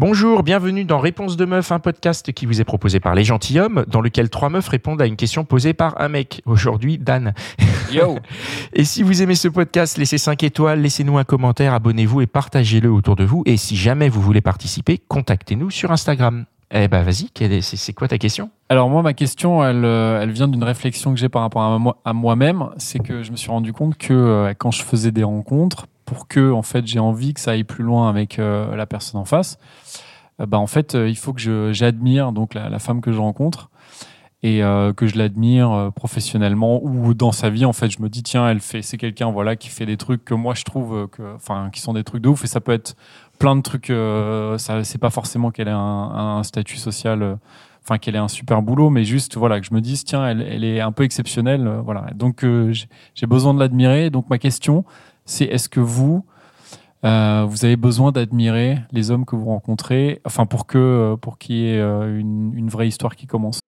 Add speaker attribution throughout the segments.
Speaker 1: Bonjour, bienvenue dans Réponse de meuf, un podcast qui vous est proposé par les gentilshommes, dans lequel trois meufs répondent à une question posée par un mec. Aujourd'hui, Dan.
Speaker 2: Yo
Speaker 1: Et si vous aimez ce podcast, laissez 5 étoiles, laissez-nous un commentaire, abonnez-vous et partagez-le autour de vous. Et si jamais vous voulez participer, contactez-nous sur Instagram. Eh ben vas-y, c'est quoi ta question?
Speaker 2: Alors moi, ma question, elle, euh, elle vient d'une réflexion que j'ai par rapport à moi-même. C'est que je me suis rendu compte que euh, quand je faisais des rencontres, pour que en fait j'ai envie que ça aille plus loin avec euh, la personne en face, euh, bah en fait euh, il faut que j'admire donc la, femme que je rencontre et que je l'admire professionnellement ou dans sa vie en fait. Je me dis tiens elle fait c'est quelqu'un voilà qui fait des trucs que moi je trouve que enfin qui sont des trucs de ouf et ça peut être plein de trucs euh, ça c'est pas forcément qu'elle ait un, statut social enfin qu'elle ait un super boulot mais juste voilà que je me dise tiens elle, elle est un peu exceptionnelle voilà. Donc j'ai besoin de l'admirer. Donc ma question c'est est-ce que vous euh, vous avez besoin d'admirer les hommes que vous rencontrez enfin pour que euh, pour qu'il y ait euh, une, une vraie histoire qui commence?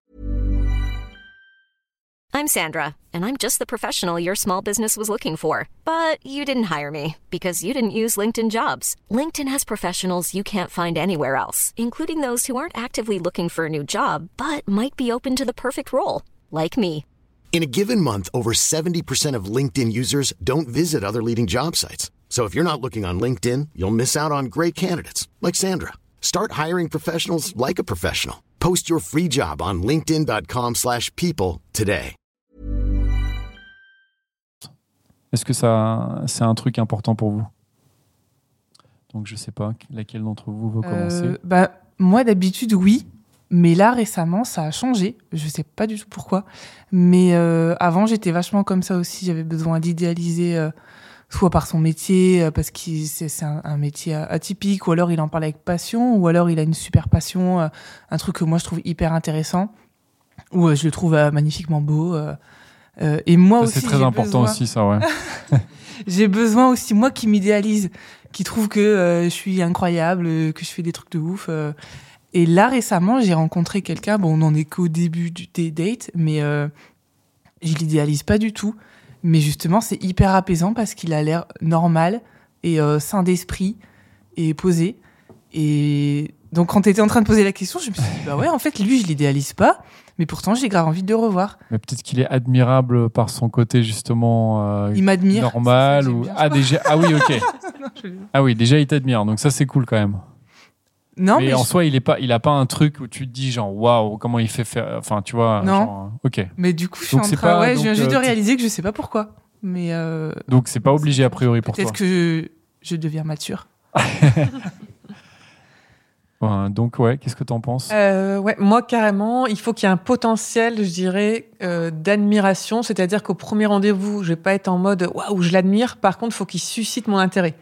Speaker 3: I'm Sandra, and I'm just the professional your small business was looking for. But you didn't hire me because you didn't use LinkedIn jobs. LinkedIn has professionals you can't find anywhere else, including those who aren't actively looking for a new job but might be open to the perfect role, like me.
Speaker 4: In a given month, over 70% of LinkedIn users don't visit other leading job sites. So if you're not looking on LinkedIn, you'll miss out on great candidates like Sandra. Start hiring professionals like a professional. Post your free job on linkedin.com/people slash people today.
Speaker 2: est-ce que ça c'est un truc important pour vous donc je sais pas laquelle d'entre vous veut commencer
Speaker 5: Euh, bah, moi, d'habitude, oui. Mais là, récemment, ça a changé. Je sais pas du tout pourquoi. Mais euh, avant, j'étais vachement comme ça aussi. J'avais besoin d'idéaliser, euh, soit par son métier, euh, parce que c'est un, un métier atypique, ou alors il en parle avec passion, ou alors il a une super passion, euh, un truc que moi je trouve hyper intéressant, ou euh, je le trouve euh, magnifiquement beau. euh, euh, et moi
Speaker 2: Ça,
Speaker 5: aussi,
Speaker 2: c'est très important
Speaker 5: besoin-
Speaker 2: aussi ça ouais
Speaker 5: j'ai besoin aussi, moi qui m'idéalise, qui trouve que je suis incroyable, que je fais des trucs de ouf. Et là, récemment, j'ai rencontré quelqu'un, bon, on n'en est qu'au début du, des dates, mais euh, je l'idéalise pas du tout. Mais justement, c'est hyper apaisant parce qu'il a l'air normal et euh, sain d'esprit et posé. Et donc, quand tu étais en train de poser la question, je me suis dit, bah ouais, en fait, lui, je l'idéalise pas, mais pourtant, j'ai grave envie de le revoir.
Speaker 2: mais peut-être qu'il est admirable par son côté justement euh,
Speaker 5: Il m'admire.
Speaker 2: normal
Speaker 5: ça
Speaker 2: ou
Speaker 5: bien.
Speaker 2: ah déjà ah oui ok
Speaker 5: Non, je-
Speaker 2: ah oui déjà il t'admire donc ça c'est cool quand même
Speaker 5: Non,
Speaker 2: mais,
Speaker 5: mais,
Speaker 2: en
Speaker 5: je-
Speaker 2: soi il est pas il a pas un truc où tu te dis genre waouh comment il fait faire enfin tu vois
Speaker 5: Non.
Speaker 2: genre, euh, ok
Speaker 5: Mais du coup, je suis
Speaker 2: Donc
Speaker 5: en
Speaker 2: c'est
Speaker 5: train.
Speaker 2: pas-
Speaker 5: ouais, je viens juste de
Speaker 2: euh,
Speaker 5: réaliser que je sais pas pourquoi. Mais euh,
Speaker 2: donc c'est pas obligé a priori pour toi
Speaker 5: peut-être que je deviens mature.
Speaker 2: Ouais, donc ouais qu'est-ce que t'en penses?
Speaker 6: Euh, ouais, moi carrément, il faut qu'il y ait un potentiel, je dirais, euh, d'admiration. C'est-à-dire qu'au premier rendez-vous, je vais pas être en mode waouh, je l'admire. Par contre, il faut qu'il suscite mon intérêt.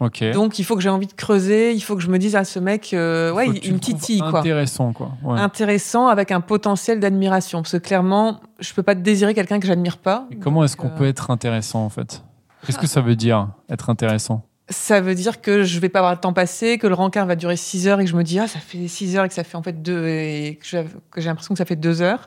Speaker 6: Donc, il faut que j'ai envie de creuser. Il faut que je me dise à ce mec, euh, ouais, titille quoi,
Speaker 2: intéressant quoi ouais.
Speaker 6: intéressant avec un potentiel d'admiration. Parce que clairement, je peux pas désirer quelqu'un que j'admire pas.
Speaker 2: Et comment est-ce qu'on
Speaker 6: euh,
Speaker 2: peut être intéressant en fait? Qu'est-ce que ça veut dire être intéressant?
Speaker 6: Ça veut dire que je vais pas avoir le temps passé, que le rencard va durer 6 heures et que je me dis, ah, ça fait 6 heures et que ça fait en fait 2 et que j'ai l'impression que ça fait 2 heures.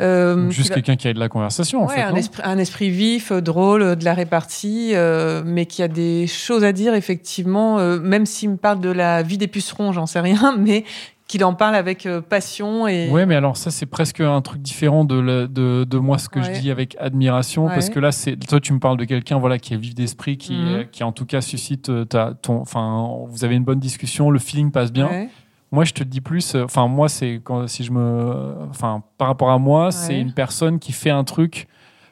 Speaker 6: Euh,
Speaker 2: juste
Speaker 6: va-
Speaker 2: quelqu'un qui a de la conversation en
Speaker 6: Ouais,
Speaker 2: fait
Speaker 6: un, esprit, un esprit vif, euh, drôle, euh, de la répartie, euh, mais qui a des choses à dire, effectivement, euh, même s'il me parle de la vie des pucerons, j'en sais rien, mais qu'il en parle avec passion et.
Speaker 2: Ouais, mais alors ça, c'est presque un truc différent de, de, de moi, ce que
Speaker 6: Ouais.
Speaker 2: je dis avec admiration,
Speaker 6: Ouais.
Speaker 2: parce que là, c'est toi, tu me parles de quelqu'un voilà, qui est vif d'esprit, qui,
Speaker 6: Mhm.
Speaker 2: qui en tout cas suscite ta, ton. Enfin, vous avez une bonne discussion, le feeling passe bien. Moi, je te dis plus. euh, Enfin, moi, c'est quand si je me. Enfin, par rapport à moi, c'est une personne qui fait un truc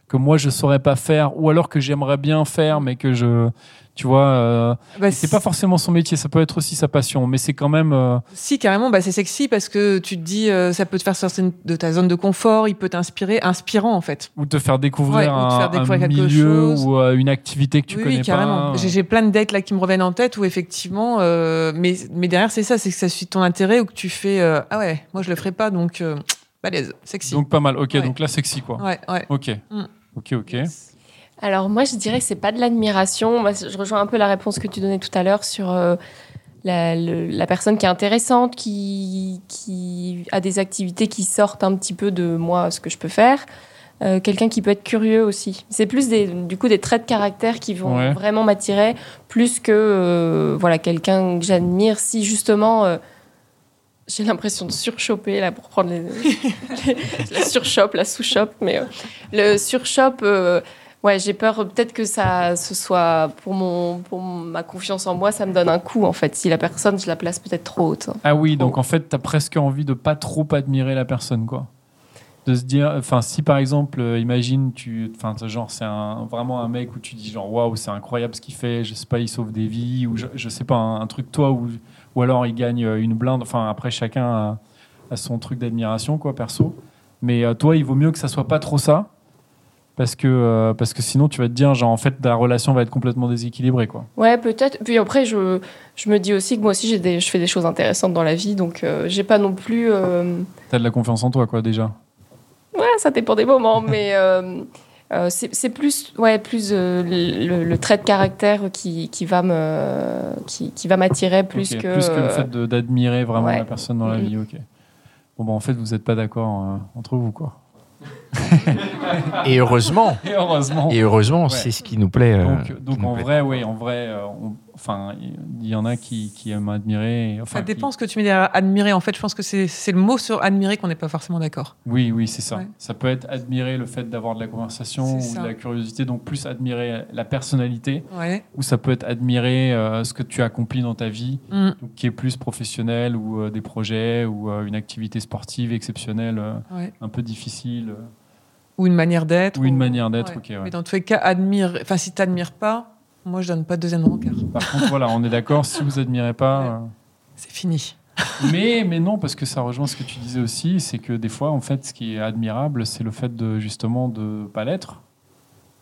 Speaker 2: que moi je saurais pas faire, ou alors que j'aimerais bien faire, mais que je. Tu vois, euh,
Speaker 6: Bah,
Speaker 2: c'est pas forcément son métier, ça peut être aussi sa passion, mais c'est quand même. euh,
Speaker 6: Si, carrément, bah, c'est sexy parce que tu te dis, euh, ça peut te faire sortir de ta zone de confort, il peut t'inspirer, inspirant en fait.
Speaker 2: ou te faire découvrir,
Speaker 6: Ouais, te
Speaker 2: un,
Speaker 6: faire découvrir
Speaker 2: un
Speaker 6: quelque
Speaker 2: milieu
Speaker 6: chose.
Speaker 2: ou une activité que tu
Speaker 6: oui,
Speaker 2: connais
Speaker 6: oui, carrément.
Speaker 2: pas.
Speaker 6: J'ai plein de dates là qui me reviennent en tête où effectivement, mais, mais derrière c'est ça, c'est que ça suit ton intérêt ou que tu fais, ah ouais, moi je le ferai pas, donc balèze, sexy.
Speaker 2: Donc pas mal. Ok,
Speaker 6: Ouais.
Speaker 2: donc là sexy quoi.
Speaker 6: ouais, ouais.
Speaker 2: Ok.
Speaker 6: Mm.
Speaker 2: Ok, ok.
Speaker 7: Alors moi, je dirais que c'est pas de l'admiration. Moi, je rejoins un peu la réponse que tu donnais tout à l'heure sur euh, la, le- la personne qui est intéressante, qui, qui a des activités qui sortent un petit peu de moi, ce que je peux faire. Euh, quelqu'un qui peut être curieux aussi. C'est plus des, du coup des traits de caractère qui vont
Speaker 2: Ouais.
Speaker 7: vraiment m'attirer, plus que euh, voilà quelqu'un que j'admire. Si justement j'ai l'impression de surchoper là pour prendre les, les- la surchope, la sous-chope, mais le surchope, ouais, j'ai peur peut-être que ça ce soit pour mon pour ma confiance en moi, ça me donne un coup en fait. Si la personne, je la place peut-être trop haute. hein.
Speaker 2: Ah oui, donc en fait, t'as presque envie de pas trop admirer la personne, quoi. De se dire, enfin, si par exemple, euh, imagine, tu, enfin, genre, c'est un, vraiment un mec où tu dis, genre, waouh, c'est incroyable ce qu'il fait, je sais pas, il sauve des vies, ou je, je sais pas, un, un truc, toi, ou, ou alors il gagne euh, une blinde, enfin, après, chacun a, a son truc d'admiration, quoi, perso. Mais euh, toi, il vaut mieux que ça soit pas trop ça, parce que, euh, parce que sinon, tu vas te dire, genre, en fait, ta relation va être complètement déséquilibrée, quoi.
Speaker 7: Ouais, peut-être. Puis après, je, je me dis aussi que moi aussi, j'ai des, je fais des choses intéressantes dans la vie, donc euh, j'ai pas non plus. euh,
Speaker 2: T'as de la confiance en toi, quoi, déjà.
Speaker 7: Ouais, ça dépend des moments, mais euh, c'est c'est plus, ouais, plus le, le trait de caractère qui, qui va me, qui, qui va m'attirer plus que.
Speaker 2: plus que le fait de- d'admirer vraiment
Speaker 7: ouais.
Speaker 2: la personne dans la
Speaker 7: Mhm.
Speaker 2: vie. Ok. Bon, bah, en fait, vous n'êtes pas d'accord euh, entre vous, quoi.
Speaker 1: Et heureusement,
Speaker 2: Et heureusement.
Speaker 1: et heureusement,
Speaker 2: Ouais.
Speaker 1: c'est ce qui nous plaît. euh,
Speaker 2: donc,
Speaker 1: qui
Speaker 2: donc
Speaker 1: nous
Speaker 2: en
Speaker 1: plaît.
Speaker 2: vrai, oui, en vrai, euh, enfin, il y en a qui, qui aiment admirer. Enfin,
Speaker 6: Ça
Speaker 2: qui-
Speaker 6: dépend ce que tu mets derrière admirer. En fait, je pense que c'est le mot sur admirer qu'on n'est pas forcément d'accord.
Speaker 2: Oui, oui, c'est ça.
Speaker 6: Ouais.
Speaker 2: Ça peut être admirer le fait d'avoir de la conversation ou
Speaker 6: ça.
Speaker 2: de la curiosité, donc plus admirer la personnalité,
Speaker 6: Ouais.
Speaker 2: ou ça peut être admirer euh, ce que tu as accompli dans ta vie,
Speaker 6: Mm.
Speaker 2: donc, qui est plus professionnel, ou euh, des projets, ou euh, une activité sportive exceptionnelle, euh,
Speaker 6: Ouais.
Speaker 2: un peu difficile. Euh.
Speaker 6: Ou une manière d'être.
Speaker 2: Ou une manière d'être,
Speaker 6: Ouais.
Speaker 2: ok, ouais.
Speaker 6: Mais dans tous les cas, admire. Enfin, si tu n'admires pas, moi, je donne pas de deuxième rencard.
Speaker 2: Par contre, voilà, on est d'accord, si vous admirez pas.
Speaker 6: C'est fini.
Speaker 2: euh, Mais, mais non, parce que ça rejoint ce que tu disais aussi, c'est que des fois, en fait, ce qui est admirable, c'est le fait de justement de pas l'être.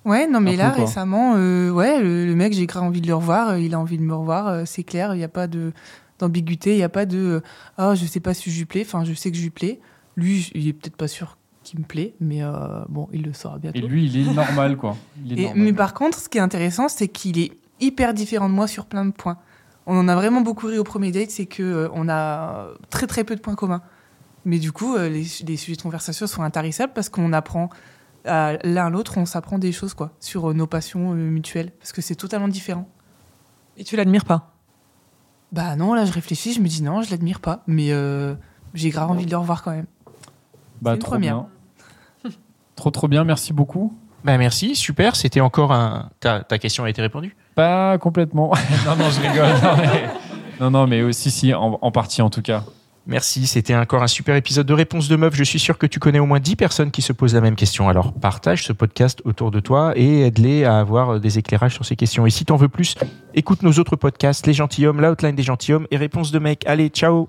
Speaker 5: Ouais, non, mais là,
Speaker 2: quoi.
Speaker 5: récemment, euh, ouais, le, le mec, j'ai grave envie de le revoir. euh, il a envie de me revoir, euh, c'est clair. Il n'y a pas de d'ambiguïté. Il n'y a pas de euh, ah, je sais pas si je lui plais. Enfin, je sais que je lui plais. Lui, il est peut-être pas sûr qu'il me plaît, mais euh, bon, il le saura bientôt.
Speaker 2: Et lui, il est normal, quoi. Il est
Speaker 5: Et-
Speaker 2: normal.
Speaker 5: mais par contre, ce qui est intéressant, c'est qu'il est hyper différent de moi sur plein de points. On en a vraiment beaucoup ri au premier date, c'est que euh, on a très très peu de points communs. Mais du coup, euh, les, les sujets de conversation sont intarissables parce qu'on apprend à l'un à l'autre, on s'apprend des choses quoi sur nos passions euh, mutuelles parce que c'est totalement différent.
Speaker 6: Et tu l'admires pas?
Speaker 5: Bah non, là je réfléchis, je me dis non, je l'admire pas, mais euh, j'ai grave envie de le revoir quand même.
Speaker 2: Bah,
Speaker 5: une
Speaker 2: trop
Speaker 5: première.
Speaker 2: bien. trop, trop bien. Merci beaucoup.
Speaker 1: Bah, merci, super. C'était encore un. Ta, ta question a été répondue?
Speaker 2: Pas complètement. non, non, je rigole. Non, mais, non, non, mais aussi, si, en, en partie en tout cas.
Speaker 1: Merci, c'était encore un super épisode de Réponse de Meuf. Je suis sûr que tu connais au moins 10 personnes qui se posent la même question. Alors partage ce podcast autour de toi et aide-les à avoir des éclairages sur ces questions. Et si t'en veux plus, écoute nos autres podcasts, Les Gentilhommes, l'Outline des Gentilhommes et Réponse de Mec. Allez, ciao